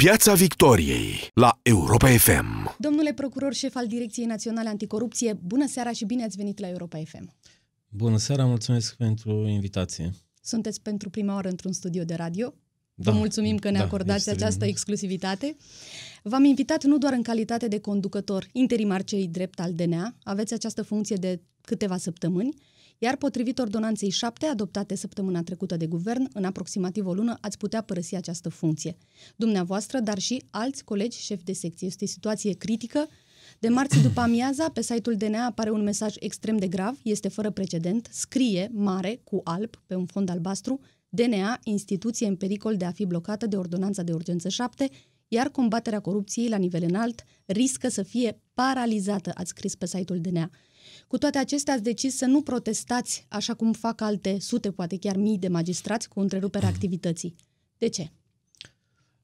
Piața Victoriei la Europa FM. Domnule procuror șef al Direcției Naționale Anticorupție, bună seara și bine ați venit la Europa FM. Bună seara, mulțumesc pentru invitație. Sunteți pentru prima oară într-un studio de radio. Da, Vă mulțumim că ne da, acordați această bine. exclusivitate. V-am invitat nu doar în calitate de conducător interimar cei drept al DNA, aveți această funcție de câteva săptămâni, iar potrivit ordonanței 7, adoptate săptămâna trecută de guvern, în aproximativ o lună ați putea părăsi această funcție. Dumneavoastră, dar și alți colegi șefi de secție. Este o situație critică. De marți după amiaza, pe site-ul DNA apare un mesaj extrem de grav, este fără precedent, scrie mare, cu alb, pe un fond albastru, DNA, instituție în pericol de a fi blocată de ordonanța de urgență 7, iar combaterea corupției la nivel înalt riscă să fie paralizată, ați scris pe site-ul DNA. Cu toate acestea, ați decis să nu protestați așa cum fac alte sute, poate chiar mii de magistrați cu întreruperea activității. De ce?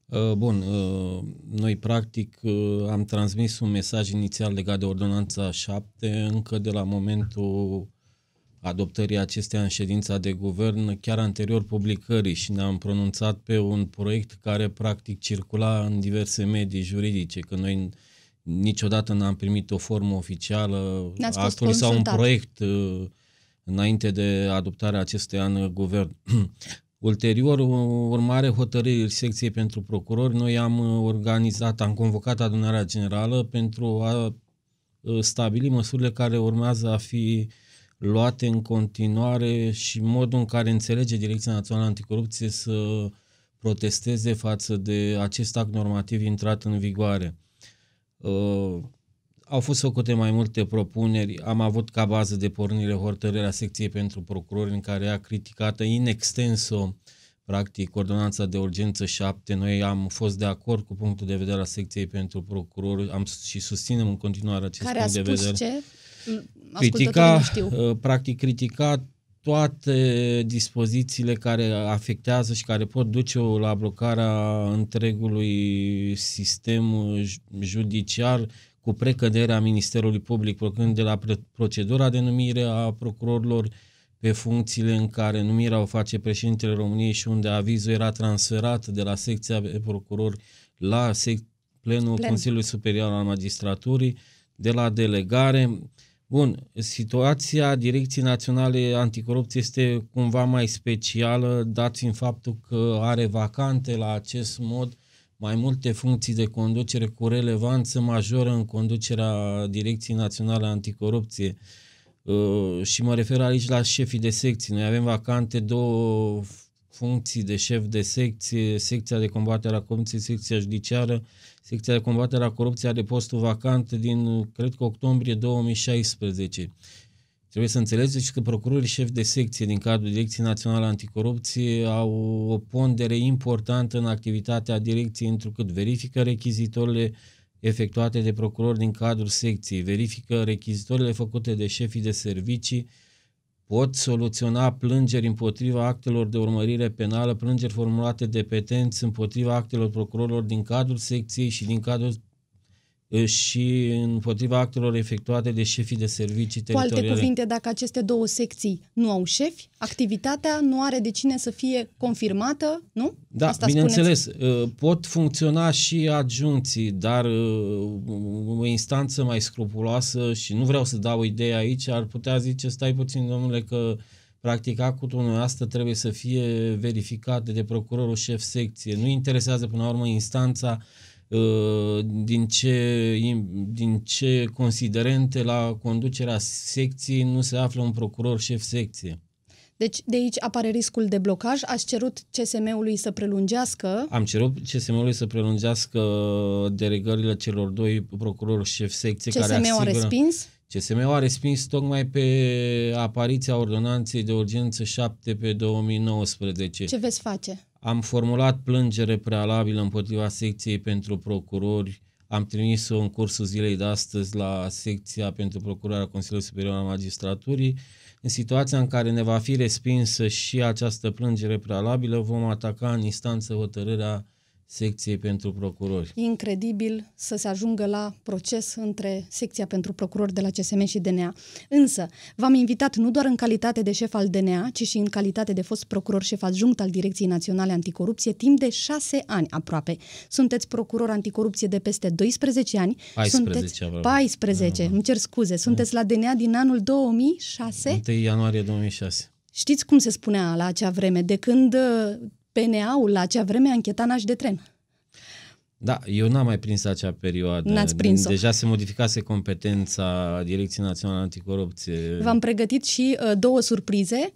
Uh, bun, uh, noi practic uh, am transmis un mesaj inițial legat de ordonanța 7 încă de la momentul adoptării acesteia în ședința de guvern, chiar anterior publicării și ne-am pronunțat pe un proiect care practic circula în diverse medii juridice, că noi niciodată n-am primit o formă oficială, actual sau un proiect uh, înainte de adoptarea acestui an guvern. Ulterior, urmare hotărârii secției pentru procurori, noi am organizat, am convocat adunarea generală pentru a uh, stabili măsurile care urmează a fi luate în continuare și modul în care înțelege Direcția Națională Anticorupție să protesteze față de acest act normativ intrat în vigoare. Uh, au fost făcute mai multe propuneri. Am avut ca bază de pornire hotărârea secției pentru procurori în care a criticată in extenso practic ordonanța de urgență 7. Noi am fost de acord cu punctul de vedere al secției pentru procurori am și susținem în continuare acest care punct de vedere. ce? Critica, uh, practic critica toate dispozițiile care afectează și care pot duce la blocarea întregului sistem judiciar cu precăderea Ministerului Public, procurând de la procedura de numire a procurorilor pe funcțiile în care numirea o face președintele României și unde avizul era transferat de la secția de procurori la sec- plenul Plen. Consiliului Superior al Magistraturii, de la delegare, Bun, situația Direcției Naționale Anticorupție este cumva mai specială, dat fiind faptul că are vacante la acest mod mai multe funcții de conducere cu relevanță majoră în conducerea Direcției Naționale Anticorupție. Uh, și mă refer aici la șefii de secții. Noi avem vacante două funcții de șef de secție, secția de combatere a corupției, secția judiciară secția de combatere a corupției are postul vacant din, cred că, octombrie 2016. Trebuie să înțelegeți că procurorii șef de secție din cadrul Direcției Naționale Anticorupție au o pondere importantă în activitatea direcției, întrucât verifică rechizitorile efectuate de procurori din cadrul secției, verifică rechizitorile făcute de șefii de servicii, pot soluționa plângeri împotriva actelor de urmărire penală, plângeri formulate de petenți împotriva actelor procurorilor din cadrul secției și din cadrul și împotriva actelor efectuate de șefii de servicii teritoriale. Cu alte cuvinte, dacă aceste două secții nu au șefi, activitatea nu are de cine să fie confirmată, nu? Da, Asta bineînțeles, spuneți. pot funcționa și adjuncții, dar o instanță mai scrupuloasă și nu vreau să dau idee aici, ar putea zice, stai puțin, domnule, că practic actul asta trebuie să fie verificat de procurorul șef secție. Nu interesează până la urmă instanța Uh, din ce, din ce considerente la conducerea secției nu se află un procuror șef secție. Deci de aici apare riscul de blocaj. Ați cerut CSM-ului să prelungească... Am cerut CSM-ului să prelungească delegările celor doi procurori șef secție CSM care asigură... a respins? CSM-ul a respins tocmai pe apariția ordonanței de urgență 7 pe 2019. Ce veți face? Am formulat plângere prealabilă împotriva secției pentru procurori, am trimis-o în cursul zilei de astăzi la secția pentru procurarea Consiliului Superior al Magistraturii. În situația în care ne va fi respinsă și această plângere prealabilă, vom ataca în instanță hotărârea secției pentru procurori. Incredibil să se ajungă la proces între secția pentru procurori de la CSM și DNA. Însă, v-am invitat nu doar în calitate de șef al DNA, ci și în calitate de fost procuror șef adjunct al Direcției Naționale Anticorupție timp de șase ani aproape. Sunteți procuror anticorupție de peste 12 ani. 14, sunteți 14, uh-huh. îmi cer scuze. Sunteți la DNA din anul 2006? 1 ianuarie 2006. Știți cum se spunea la acea vreme? De când PNA-ul la acea vreme ancheta naș de tren. Da, eu n-am mai prins acea perioadă. N-ați prins-o. Deja se modificase competența Direcției Naționale Anticorupție. V-am pregătit și uh, două surprize,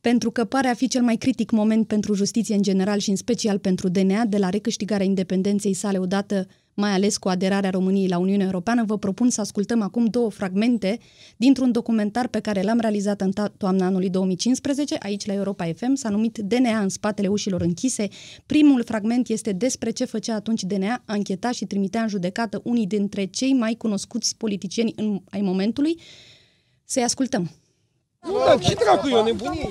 pentru că pare a fi cel mai critic moment pentru justiție în general și în special pentru DNA de la recâștigarea independenței sale odată mai ales cu aderarea României la Uniunea Europeană, vă propun să ascultăm acum două fragmente dintr-un documentar pe care l-am realizat în toamna anului 2015, aici la Europa FM, s-a numit DNA în spatele ușilor închise. Primul fragment este despre ce făcea atunci DNA, ancheta și trimitea în judecată unii dintre cei mai cunoscuți politicieni în, ai momentului. Să-i ascultăm. Nu, ce dracu, e o nebunie.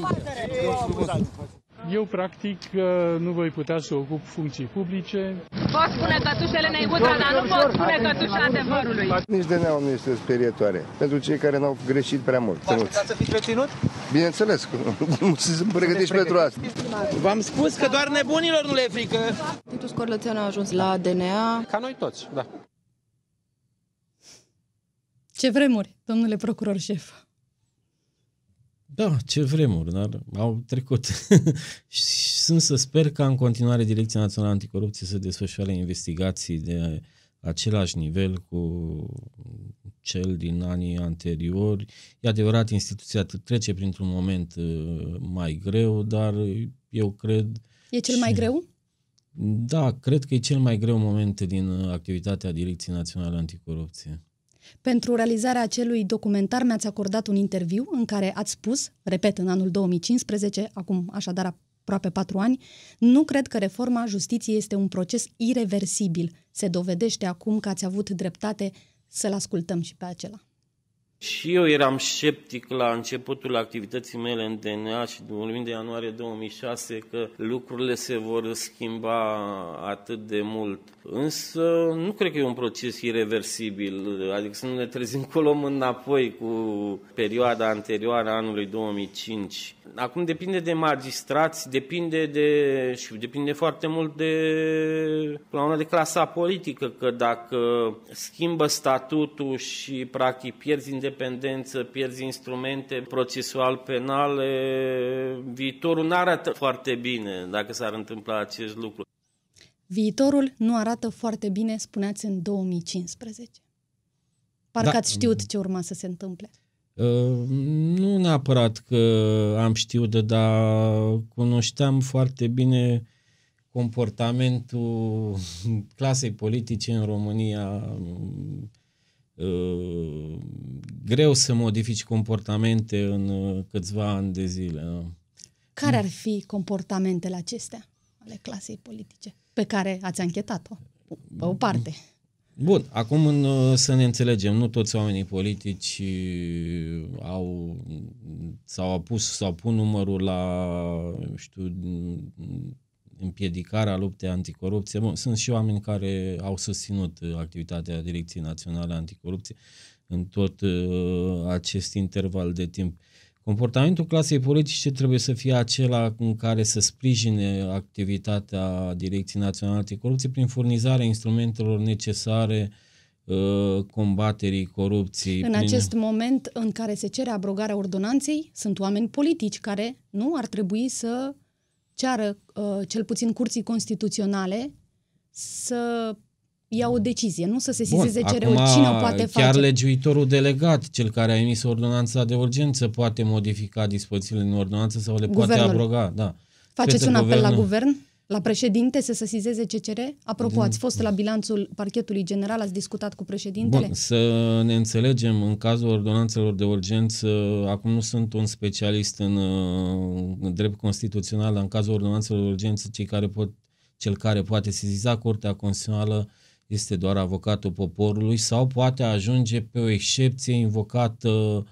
Eu, practic, uh, nu voi putea să ocup funcții publice. Pot spune cătușele neiutra, dar nu pot spune cătușa adevărului. Nici de neam nu este sperietoare. Pentru cei care n-au greșit prea mult. V-ați putea să fiți reținut? Bineînțeles, nu să pregătești pentru asta. V-am spus că doar nebunilor nu le frică. Titu Scorlățeanu a ajuns la DNA. Ca noi toți, da. Ce vremuri, domnule procuror șef. Da, ce vremuri, dar au trecut. și sunt să sper ca în continuare Direcția Națională Anticorupție să desfășoare investigații de același nivel cu cel din anii anteriori. E adevărat, instituția trece printr-un moment uh, mai greu, dar eu cred... E cel mai greu? Da, cred că e cel mai greu moment din activitatea Direcției Naționale Anticorupție. Pentru realizarea acelui documentar mi-ați acordat un interviu în care ați spus, repet, în anul 2015, acum așadar aproape patru ani, nu cred că reforma justiției este un proces irreversibil. Se dovedește acum că ați avut dreptate să-l ascultăm și pe acela. Și eu eram sceptic la începutul activității mele în DNA și vorbind de ianuarie 2006 că lucrurile se vor schimba atât de mult. Însă nu cred că e un proces irreversibil, adică să nu ne trezim cu luăm înapoi cu perioada anterioară anului 2005. Acum depinde de magistrați, depinde de și depinde foarte mult de până de clasa politică, că dacă schimbă statutul și practic pierzi independență, pierzi instrumente procesual penale, viitorul nu arată foarte bine dacă s-ar întâmpla acest lucru. Viitorul nu arată foarte bine, spuneați în 2015. Parcă da. ați știut ce urma să se întâmple. Uh, nu neapărat că am știut, dar cunoșteam foarte bine comportamentul clasei politice în România. Uh, greu să modifici comportamente în uh, câțiva ani de zile. Care ar fi comportamentele acestea ale clasei politice pe care ați anchetat-o, pe o parte? Bun, acum în, uh, să ne înțelegem, nu toți oamenii politici uh, au s-au pus sau pun numărul la știu, împiedicarea luptei anticorupție. Bun, sunt și oameni care au susținut activitatea Direcției Naționale Anticorupție în tot uh, acest interval de timp. Uh, Comportamentul clasei politice trebuie să fie acela în care să sprijine activitatea Direcției Naționale Anticorupție prin furnizarea instrumentelor necesare uh, combaterii corupției. În prin... acest moment în care se cere abrogarea ordonanței, sunt oameni politici care nu ar trebui să ceară, uh, cel puțin curții constituționale, să ia o decizie, nu să se sizeze CR-ul cine o poate chiar face. Chiar legiuitorul delegat, cel care a emis ordonanța de urgență, poate modifica dispozițiile în ordonanță sau le Guvernul. poate abroga. Da. Faceți un apel guvernul... la guvern? La președinte să se sizeze CCR? Apropo, ați fost la bilanțul parchetului general, ați discutat cu președintele? Bun, să ne înțelegem, în cazul ordonanțelor de urgență, acum nu sunt un specialist în, în drept constituțional, dar în cazul ordonanțelor de urgență, cei care pot, cel care poate sesiza Curtea Constituțională este doar avocatul poporului sau poate ajunge pe o excepție invocată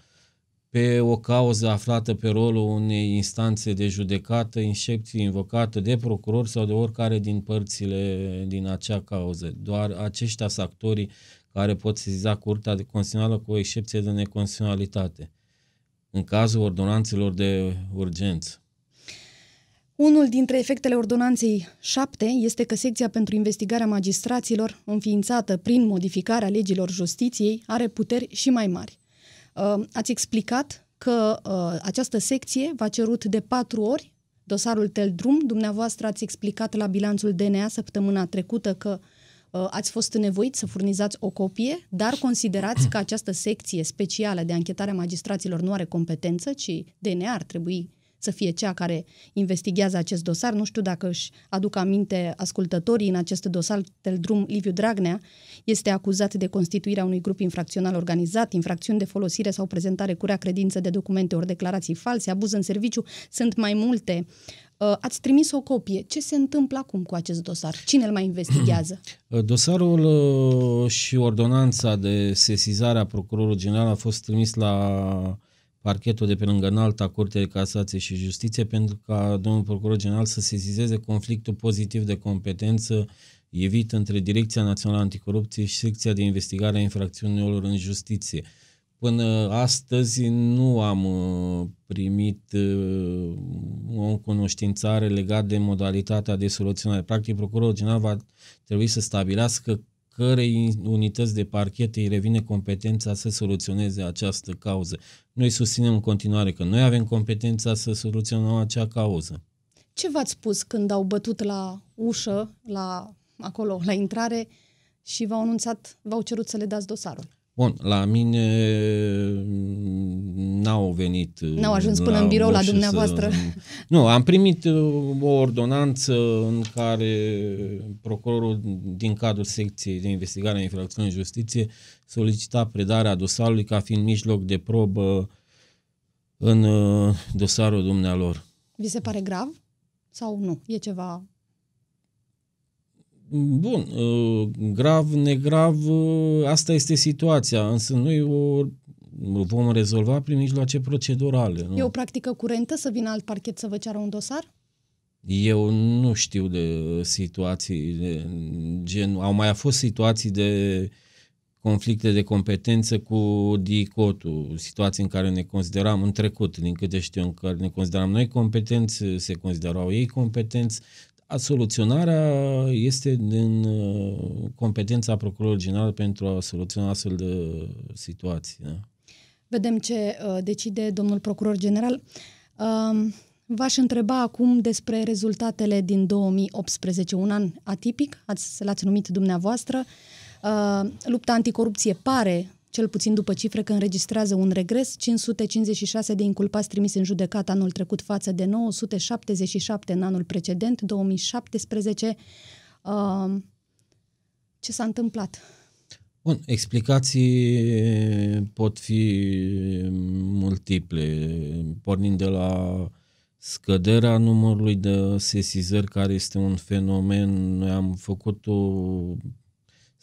pe o cauză aflată pe rolul unei instanțe de judecată, incepție invocată de procuror sau de oricare din părțile din acea cauză. Doar aceștia sunt actorii care pot sesiza Curtea de Constituțională cu o excepție de neconstituționalitate în cazul ordonanțelor de urgență. Unul dintre efectele ordonanței 7 este că secția pentru investigarea magistraților, înființată prin modificarea legilor justiției, are puteri și mai mari. Uh, ați explicat că uh, această secție v-a cerut de patru ori dosarul Teldrum. Dumneavoastră ați explicat la bilanțul DNA săptămâna trecută că uh, ați fost nevoit să furnizați o copie, dar considerați că această secție specială de anchetare a magistraților nu are competență, ci DNA ar trebui să fie cea care investigează acest dosar. Nu știu dacă își aduc aminte ascultătorii în acest dosar del drum Liviu Dragnea este acuzat de constituirea unui grup infracțional organizat, infracțiuni de folosire sau prezentare cu rea credință de documente ori declarații false, abuz în serviciu, sunt mai multe. Uh, ați trimis o copie. Ce se întâmplă acum cu acest dosar? Cine îl mai investigează? Dosarul uh, și ordonanța de sesizare a Procurorului General a fost trimis la parchetul de pe lângă înalta Curte de Casație și Justiție pentru ca domnul procuror general să sesizeze conflictul pozitiv de competență evit între Direcția Națională Anticorupție și Secția de Investigare a Infracțiunilor în Justiție. Până astăzi nu am uh, primit uh, o cunoștințare legat de modalitatea de soluționare. Practic, procurorul general va trebui să stabilească cărei unități de parchet îi revine competența să soluționeze această cauză. Noi susținem în continuare că noi avem competența să soluționăm acea cauză. Ce v-ați spus când au bătut la ușă, la acolo, la intrare și v-au anunțat, v-au cerut să le dați dosarul? Bun, la mine n-au venit. N-au ajuns până în birou la dumneavoastră. Să... Nu, am primit uh, o ordonanță în care procurorul din cadrul secției de investigare a infracțiunii în justiție solicita predarea dosarului ca fiind mijloc de probă în uh, dosarul dumnealor. Vi se pare grav sau nu? E ceva Bun, uh, grav, negrav, uh, asta este situația, însă noi o vom rezolva prin mijloace procedurale. Nu? E o practică curentă să vină alt parchet să vă ceară un dosar? Eu nu știu de situații de gen. Au mai fost situații de conflicte de competență cu DICOT-ul, situații în care ne consideram în trecut, din câte știu, în care ne consideram noi competenți, se considerau ei competenți, Soluționarea este din uh, competența Procurorului General pentru a soluționa astfel de situații. Da? Vedem ce uh, decide domnul Procuror General. Uh, v-aș întreba acum despre rezultatele din 2018, un an atipic, ați, l-ați numit dumneavoastră. Uh, lupta anticorupție pare cel puțin după cifre că înregistrează un regres, 556 de inculpați trimise în judecată anul trecut față de 977 în anul precedent, 2017. Uh, ce s-a întâmplat? Bun, explicații pot fi multiple, pornind de la scăderea numărului de sesizări, care este un fenomen. Noi am făcut o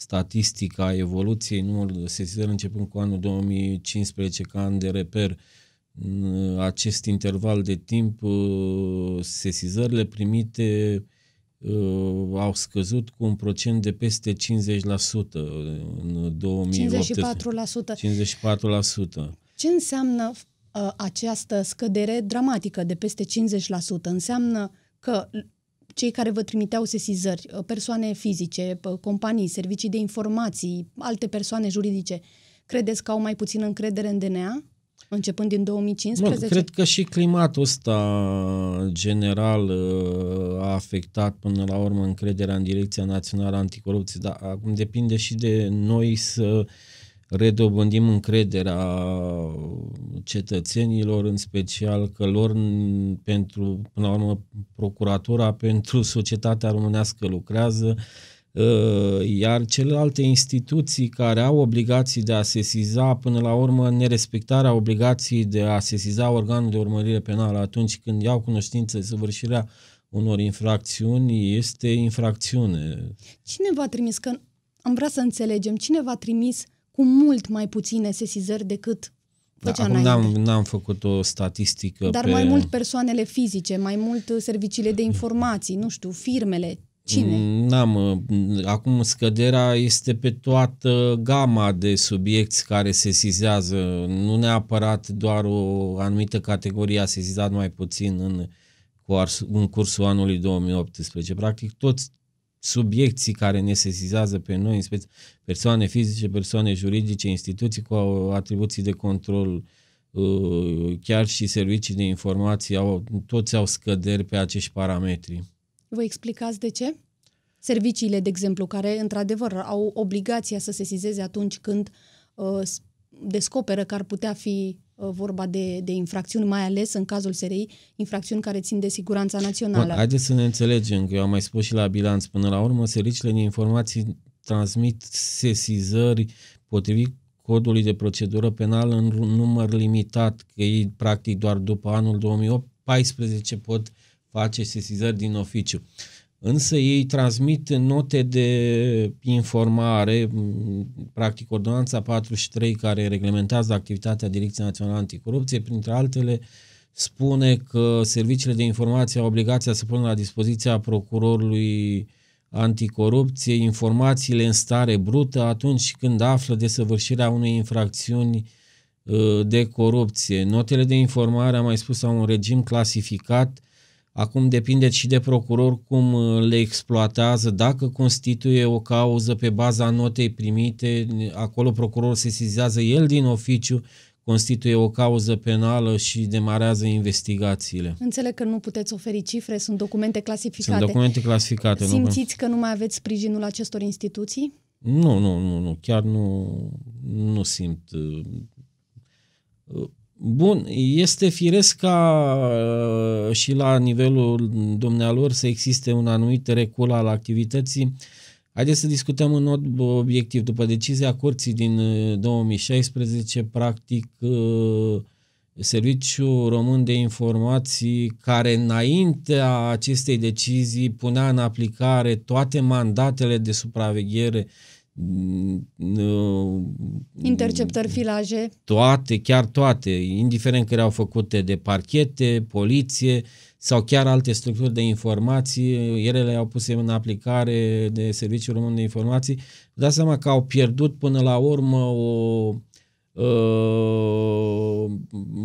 statistica evoluției numărului de sesizări începând cu anul 2015 ca an de reper în acest interval de timp uh, sesizările primite uh, au scăzut cu un procent de peste 50% în 2018. 54%. 54%. Ce înseamnă uh, această scădere dramatică de peste 50%? Înseamnă că cei care vă trimiteau sesizări, uh, persoane fizice, companii, servicii de informații, alte persoane juridice, credeți că au mai puțin încredere în DNA? Începând din 2015? Bun, cred că și climatul ăsta general uh, a afectat până la urmă încrederea în Direcția Națională Anticorupție, dar acum depinde și de noi să uh, redobândim încrederea cetățenilor, în special că lor pentru, până la urmă, procuratura pentru societatea românească lucrează, ă, iar celelalte instituții care au obligații de a sesiza, până la urmă, nerespectarea obligației de a sesiza organul de urmărire penală atunci când iau cunoștință de săvârșirea unor infracțiuni, este infracțiune. Cine v-a trimis? Că am vrea să înțelegem. Cine v-a trimis cu mult mai puține sesizări decât făcea Acum înainte. n-am, n-am făcut o statistică Dar pe... mai mult persoanele fizice, mai mult serviciile de informații, nu știu, firmele, cine? N-am. uh, Acum scăderea este pe toată gama de subiecti care se sizează. Nu neapărat doar o anumită categorie a sesizat mai puțin în, curs- în cursul anului 2018. Practic toți subiecții care ne sesizează pe noi, în speță persoane fizice, persoane juridice, instituții cu atribuții de control, uh, chiar și servicii de informații, au, toți au scăderi pe acești parametri. Vă explicați de ce? Serviciile, de exemplu, care într-adevăr au obligația să se sizeze atunci când uh, s- descoperă că ar putea fi uh, vorba de, de infracțiuni, mai ales în cazul SRI, infracțiuni care țin de siguranța națională. Bun, haideți să ne înțelegem, că eu am mai spus și la bilanț. Până la urmă, serviciile de informații transmit sesizări potrivit codului de procedură penală în un număr limitat, că ei practic doar după anul 2014 pot face sesizări din oficiu. Însă ei transmit note de informare, m, practic ordonanța 43 care reglementează activitatea Direcției Naționale Anticorupție, printre altele spune că serviciile de informație au obligația să pună la dispoziția procurorului anticorupție informațiile în stare brută atunci când află de săvârșirea unei infracțiuni uh, de corupție. Notele de informare, am mai spus, au un regim clasificat. Acum depinde și de procuror cum uh, le exploatează, dacă constituie o cauză pe baza notei primite, acolo procurorul se sizează el din oficiu, constituie o cauză penală și demarează investigațiile. Înțeleg că nu puteți oferi cifre, sunt documente clasificate. Sunt documente clasificate. nu? Simțiți că nu mai aveți sprijinul acestor instituții? Nu, nu, nu, nu, chiar nu, nu simt. Uh, uh, Bun, este firesc ca uh, și la nivelul dumnealor să existe un anumit recul al activității. Haideți să discutăm în mod obiectiv. După decizia curții din uh, 2016, practic, uh, Serviciul Român de Informații, care înaintea acestei decizii punea în aplicare toate mandatele de supraveghere uh, Interceptări, filaje, toate, chiar toate, indiferent că erau făcute de parchete, poliție sau chiar alte structuri de informații, ele le-au puse în aplicare de Serviciul Român de Informații. Vă dați seama că au pierdut până la urmă o uh,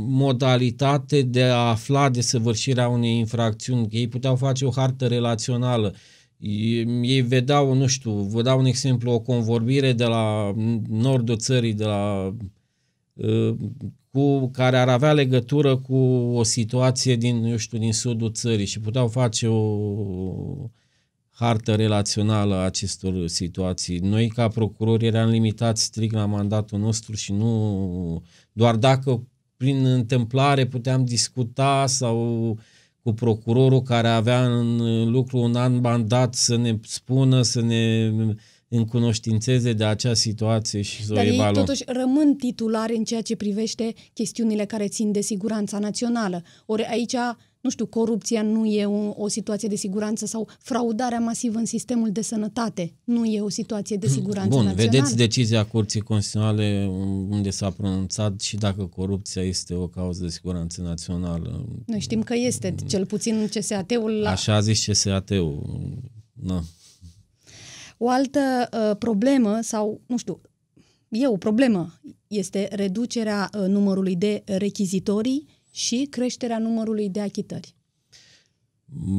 modalitate de a afla de săvârșirea unei infracțiuni, că ei puteau face o hartă relațională. Ei ei vedeau, nu știu, vă dau un exemplu, o convorbire de la nordul țării, de la uh, cu care ar avea legătură cu o situație din, eu știu, din sudul țării și puteau face o hartă relațională a acestor situații. Noi, ca procurori, eram limitați strict la mandatul nostru și nu doar dacă prin întâmplare puteam discuta sau cu procurorul care avea în lucru un an mandat să ne spună, să ne încunoștințeze de acea situație și să dar o ei evaluăm. totuși rămân titulari în ceea ce privește chestiunile care țin de siguranța națională. Ori aici, nu știu, corupția nu e o, o situație de siguranță sau fraudarea masivă în sistemul de sănătate nu e o situație de siguranță Bun, națională. vedeți decizia Curții Constituționale unde s-a pronunțat și dacă corupția este o cauză de siguranță națională. Noi știm că este, cel puțin CSAT-ul la... Așa a zis CSAT-ul. No. O altă uh, problemă sau, nu știu, e o problemă, este reducerea uh, numărului de rechizitorii și creșterea numărului de achitări.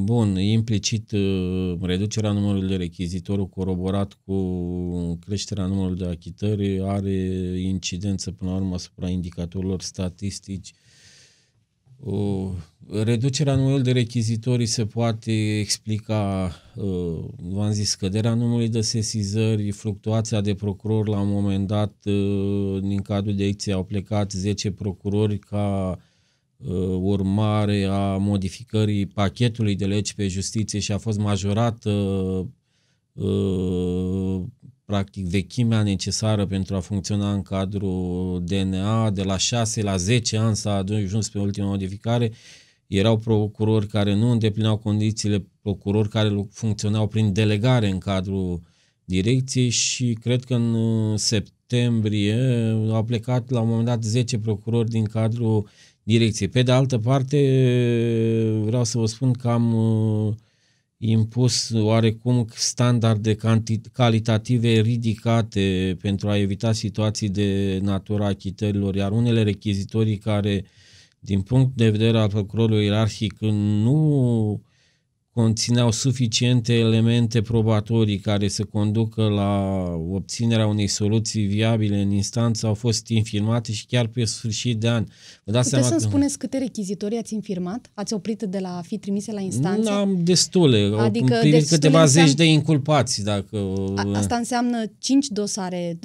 Bun, implicit uh, reducerea numărului de rechizitorul coroborat cu creșterea numărului de achitări are incidență până la urmă asupra indicatorilor statistici. O, reducerea numărului de rechizitori se poate explica, uh, v-am zis, scăderea numărului de sesizări, fluctuația de procurori la un moment dat, uh, din cadrul direcției au plecat 10 procurori ca uh, urmare a modificării pachetului de legi pe justiție și a fost majorată uh, practic vechimea necesară pentru a funcționa în cadrul DNA, de la 6 la 10 ani s-a ajuns pe ultima modificare, erau procurori care nu îndeplineau condițiile, procurori care funcționau prin delegare în cadrul direcției și cred că în sept septembrie au plecat la un moment dat 10 procurori din cadrul direcției. Pe de altă parte, vreau să vă spun că am uh, impus oarecum standarde calitative ridicate pentru a evita situații de natura achitărilor, iar unele rechizitorii care, din punct de vedere al procurorului ierarhic, nu conțineau suficiente elemente probatorii care să conducă la obținerea unei soluții viabile în instanță au fost infirmate și chiar pe sfârșit de an. Vă dați Puteți să-mi că... spuneți câte rechizitorii ați infirmat? Ați oprit de la a fi trimise la instanță? Am destule. Adică Am primit câteva înseamnă... zeci de inculpați. Dacă... A, asta înseamnă 5 dosare,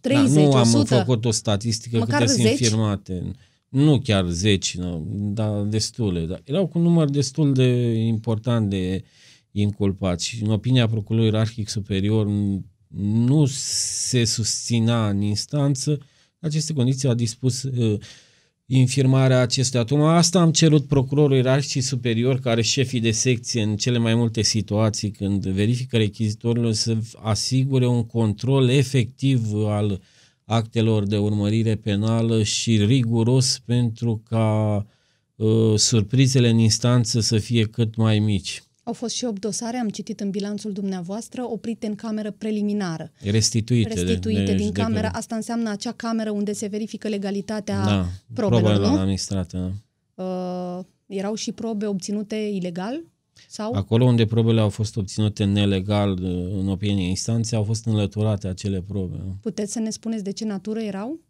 30, da, nu 100? am făcut o statistică Măcar câte sunt infirmate. Nu chiar zeci, nu, dar destule. Dar erau cu un număr destul de important de inculpați și în opinia Procurorului Ierarhic Superior nu se susținea în instanță aceste condiții a dispus uh, infirmarea acestuia. Acum asta am cerut procurorul ierarhic superior, care șefii de secție în cele mai multe situații când verifică rechizitorilor să asigure un control efectiv al actelor de urmărire penală și riguros pentru ca uh, surprizele în instanță să fie cât mai mici. Au fost și 8 dosare, am citit în bilanțul dumneavoastră, oprite în cameră preliminară. Restituite. Restituite de, de din cameră. Asta înseamnă acea cameră unde se verifică legalitatea da, probelor, nu? administrată. Uh, erau și probe obținute ilegal? Sau? Acolo unde probele au fost obținute nelegal în opinie instanței, au fost înlăturate acele probe. Puteți să ne spuneți de ce natură erau?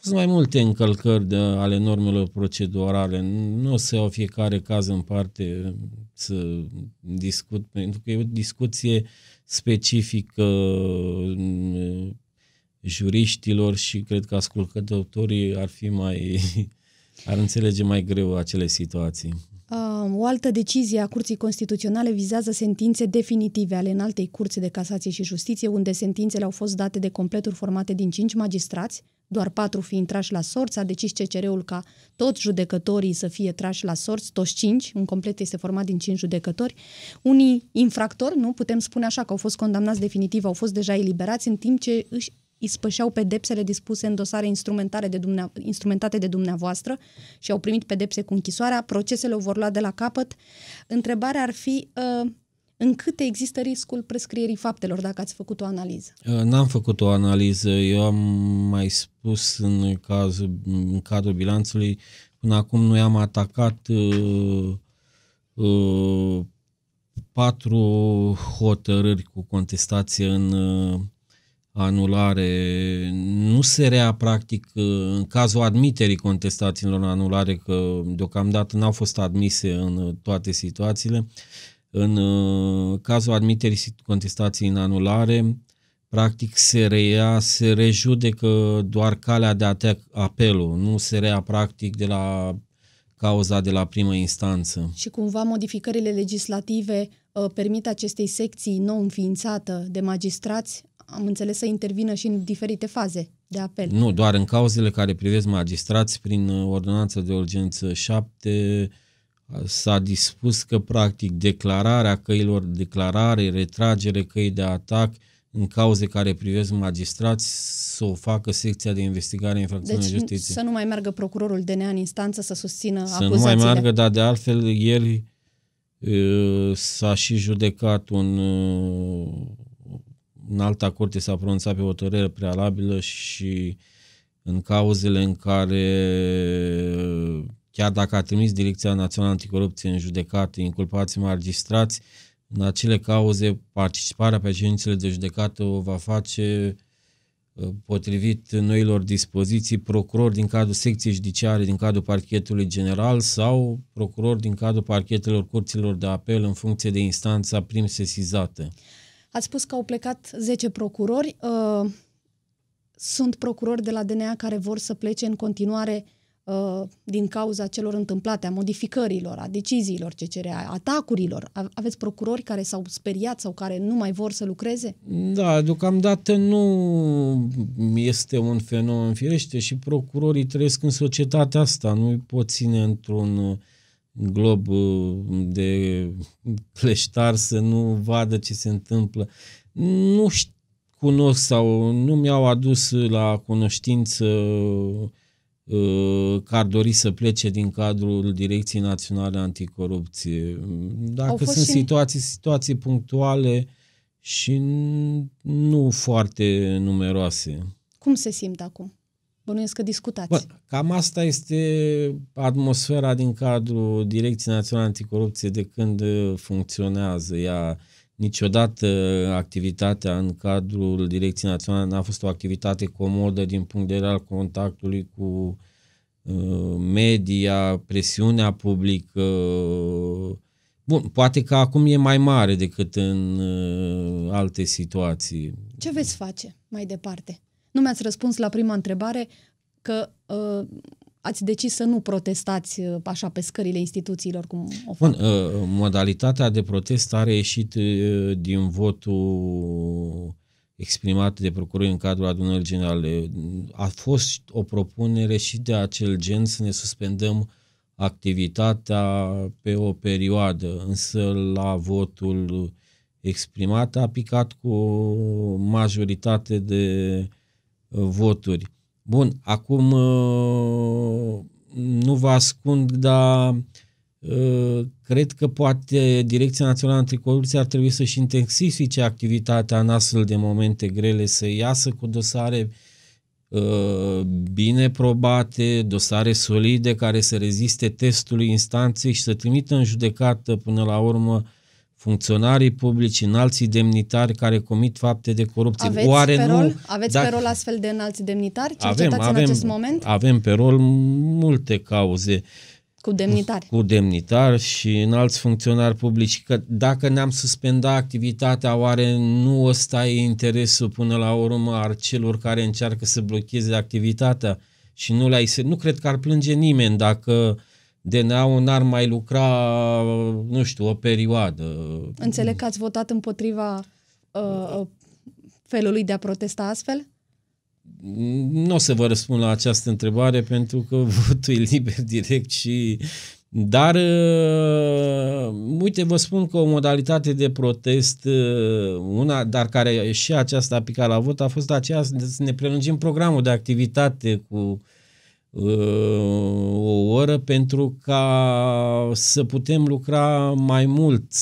Sunt mai multe încălcări de, ale normelor procedurale. Nu o să iau fiecare caz în parte să discut, pentru că e o discuție specifică mm, juriștilor și cred că ascultătorii ar fi mai ar înțelege mai greu acele situații. O altă decizie a Curții Constituționale vizează sentințe definitive ale înaltei curți de casație și justiție, unde sentințele au fost date de completuri formate din cinci magistrați, doar patru fiind trași la sorți, a decis CCR-ul ca toți judecătorii să fie trași la sorți, toți cinci, un complet este format din cinci judecători. Unii infractori, nu putem spune așa, că au fost condamnați definitiv, au fost deja eliberați, în timp ce își ispășeau pedepsele dispuse în dosare instrumentare de dumnea, instrumentate de dumneavoastră și au primit pedepse cu închisoarea, procesele o vor lua de la capăt. Întrebarea ar fi uh, în câte există riscul prescrierii faptelor, dacă ați făcut o analiză? Uh, n-am făcut o analiză. Eu am mai spus în, cazul, în cadrul bilanțului, până acum noi am atacat uh, uh, patru hotărâri cu contestație în uh, anulare nu se rea practic în cazul admiterii contestațiilor anulare, că deocamdată n-au fost admise în toate situațiile. În uh, cazul admiterii contestației în anulare, practic se reia, se rejudecă doar calea de atac apelul, nu se rea practic de la cauza de la primă instanță. Și cumva modificările legislative uh, permit acestei secții nou înființată de magistrați am înțeles să intervină și în diferite faze de apel. Nu, doar în cauzele care privesc magistrați prin uh, ordonanță de urgență 7 uh, s-a dispus că practic declararea căilor, declarare, retragere căi de atac în cauze care privesc magistrați să o facă secția de investigare infracțiune deci, justiție. să nu mai meargă procurorul DNA în instanță să susțină să acuzațiile. Să nu mai meargă, dar de altfel ieri uh, s-a și judecat un în alta curte s-a pronunțat pe o hotărâre prealabilă și în cauzele în care, chiar dacă a trimis Direcția Națională Anticorupție în judecată inculpații magistrați, în acele cauze participarea pe ședințele de judecată o va face uh, potrivit noilor dispoziții procuror din cadrul secției judiciare din cadrul parchetului general sau procuror din cadrul parchetelor curților de apel în funcție de instanța prim sesizată. Ați spus că au plecat 10 procurori. Uh, sunt procurori de la DNA care vor să plece în continuare uh, din cauza celor întâmplate, a modificărilor, a deciziilor CCR, a atacurilor. Aveți procurori care s-au speriat sau care nu mai vor să lucreze? Da, deocamdată nu este un fenomen firește și procurorii trăiesc în societatea asta, nu îi pot ține într-un uh, glob uh, de cleștar să nu vadă ce se întâmplă. Nu știu cunosc sau nu mi-au adus la cunoștință uh, că ar dori să plece din cadrul Direcției Naționale Anticorupție. Dacă sunt și... situații, situații punctuale și nu foarte numeroase. Cum se simt acum? Bănuiesc că discutați. Bă, cam asta este atmosfera din cadrul Direcției Naționale Anticorupție de când funcționează ea. Niciodată activitatea în cadrul Direcției Naționale n-a fost o activitate comodă din punct de vedere al contactului cu uh, media, presiunea publică. Bun, poate că acum e mai mare decât în uh, alte situații. Ce veți face mai departe? Nu mi-ați răspuns la prima întrebare că uh, ați decis să nu protestați uh, așa pe scările instituțiilor cum o fac. Bun, uh, modalitatea de protest a reieșit uh, din votul exprimat de procurori în cadrul adunării generale. A fost o propunere și de acel gen să ne suspendăm activitatea pe o perioadă, însă la votul exprimat a picat cu majoritate de voturi. Bun, acum uh, nu vă ascund, dar uh, cred că poate Direcția Națională Anticorupție ar trebui să-și intensifice activitatea în astfel de momente grele, să iasă cu dosare uh, bine probate, dosare solide care să reziste testului instanței și să trimită în judecată până la urmă funcționarii publici, înalții demnitari care comit fapte de corupție. Aveți Oare pe rol? nu? Aveți dacă... pe rol astfel de înalți demnitari? Avem, avem, în acest moment? Avem pe rol multe cauze. Cu demnitari. Cu demnitari și înalți funcționari publici. Că dacă ne-am suspendat activitatea, oare nu ăsta e interesul până la urmă al celor care încearcă să blocheze activitatea și nu le-ai... Nu cred că ar plânge nimeni dacă uh, DNA-ul n-ar mai lucra, nu știu, o perioadă. Înțeleg că ați votat împotriva uh, uh felului de a protesta astfel? Nu o să vă răspund la această întrebare pentru că votul e liber direct și dar, uh, uite, vă spun că o modalitate de protest, uh, una, dar care și aceasta a picat la vot, a fost aceea să ne prelungim programul de activitate cu o oră pentru ca să putem lucra mai mult.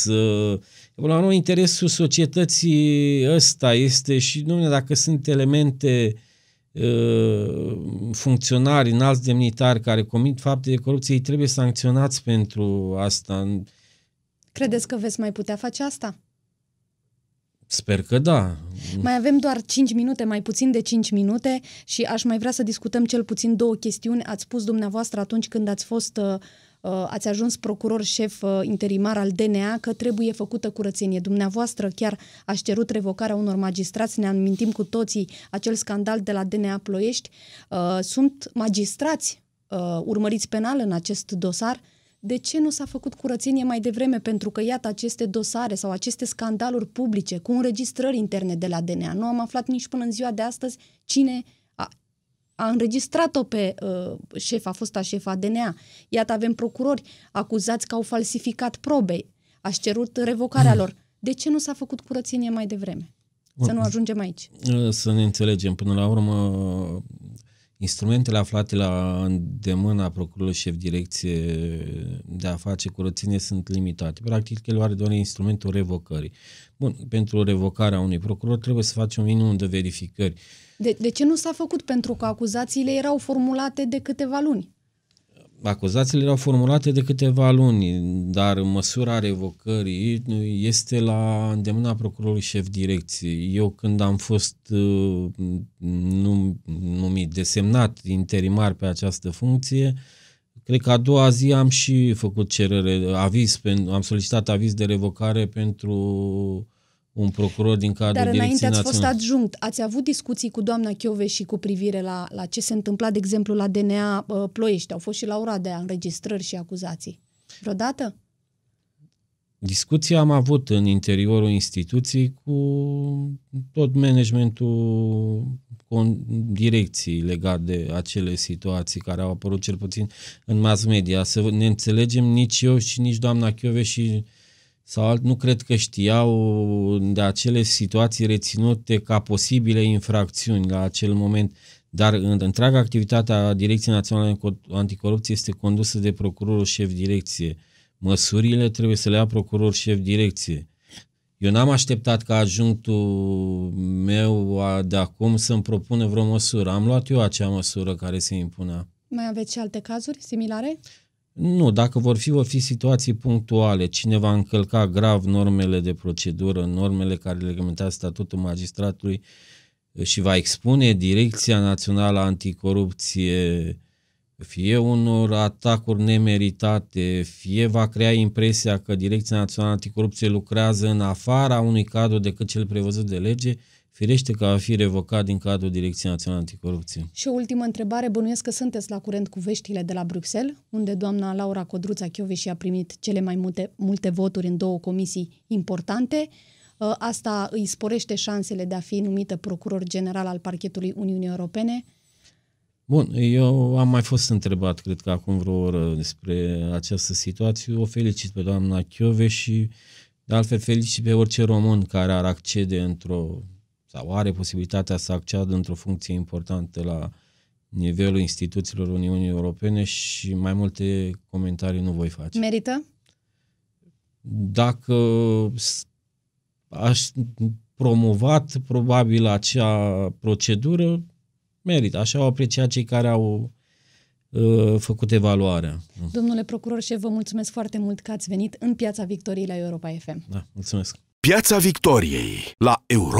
La noi interesul societății ăsta este și nu dacă sunt elemente uh, funcționari, înalți demnitari care comit fapte de corupție, ei trebuie sancționați pentru asta. Credeți că veți mai putea face asta? Sper că da. Mai avem doar 5 minute, mai puțin de 5 minute și aș mai vrea să discutăm cel puțin două chestiuni. Ați spus dumneavoastră atunci când ați fost uh, uh ați ajuns procuror șef uh, interimar al DNA că trebuie făcută curățenie. Dumneavoastră chiar ați cerut revocarea unor magistrați, ne amintim cu toții acel scandal de la DNA Ploiești. Uh, sunt magistrați urmăriți penal în acest dosar de ce nu s-a făcut curățenie mai devreme? Pentru că, iată, aceste dosare sau aceste scandaluri publice cu înregistrări interne de la DNA. Nu am aflat nici până în ziua de astăzi cine a, a înregistrat-o pe uh, șefa, fosta șefa DNA. Iată, avem procurori acuzați că au falsificat probe. Aș cerut revocarea lor. De ce nu s-a făcut curățenie mai devreme? Să nu ajungem aici. Să ne înțelegem. Până la urmă, Instrumentele aflate la îndemâna procurorului șef direcție de a face curățenie sunt limitate. Practic, el are doar instrumentul revocării. Bun, pentru revocarea unui procuror trebuie să facem un minimum de verificări. De, de ce nu s-a făcut? Pentru că acuzațiile erau formulate de câteva luni acuzațiile erau formulate de câteva luni, dar măsura revocării este la îndemâna procurorului șef direcție. Eu când am fost uh, numit, desemnat interimar pe această funcție, cred că a doua zi am și făcut cerere, aviz, am solicitat aviz de revocare pentru un procuror din cadrul Dar înainte ați fost adjunct. Ați avut discuții cu doamna Chiove și cu privire la, la ce se întâmpla, de exemplu, la DNA uh, Ploiești? Au fost și la ora de înregistrări și acuzații. Vreodată? Discuții am avut în interiorul instituției cu tot managementul cu direcții legat de acele situații care au apărut cel puțin în mass media. Să ne înțelegem nici eu și nici doamna Chiove și sau alt, nu cred că știau de acele situații reținute ca posibile infracțiuni la acel moment. Dar în întreaga activitate a Direcției Naționale Anticorupție este condusă de procurorul șef direcție. Măsurile trebuie să le ia procurorul șef direcție. Eu n-am așteptat ca adjunctul meu de acum să-mi propună vreo măsură. Am luat eu acea măsură care se impunea. Mai aveți și alte cazuri similare? Nu, dacă vor fi, vor fi situații punctuale. Cine va încălca grav normele de procedură, normele care reglementează statutul magistratului și va expune Direcția Națională Anticorupție fie unor atacuri nemeritate, fie va crea impresia că Direcția Națională Anticorupție lucrează în afara unui cadru decât cel prevăzut de lege, firește că va fi revocat din cadrul Direcției Naționale Anticorupție. Și o ultimă întrebare, bănuiesc că sunteți la curent cu veștile de la Bruxelles, unde doamna Laura Codruța și a primit cele mai multe, multe voturi în două comisii importante. Ă, asta îi sporește șansele de a fi numită procuror general al parchetului Uniunii Europene. Bun, eu am mai fost întrebat, cred că acum vreo oră, despre această situație. O felicit pe doamna Chiove și de altfel felicit pe orice român care ar accede într-o sau are posibilitatea să acceadă într-o funcție importantă la nivelul instituțiilor Uniunii Europene și mai multe comentarii nu voi face. Merită? Dacă aș promovat probabil acea procedură, merită. Așa au apreciat cei care au uh, făcut evaluarea. Domnule procuror șef, vă mulțumesc foarte mult că ați venit în Piața Victoriei la Europa FM. Da, mulțumesc. Piața Victoriei la Europa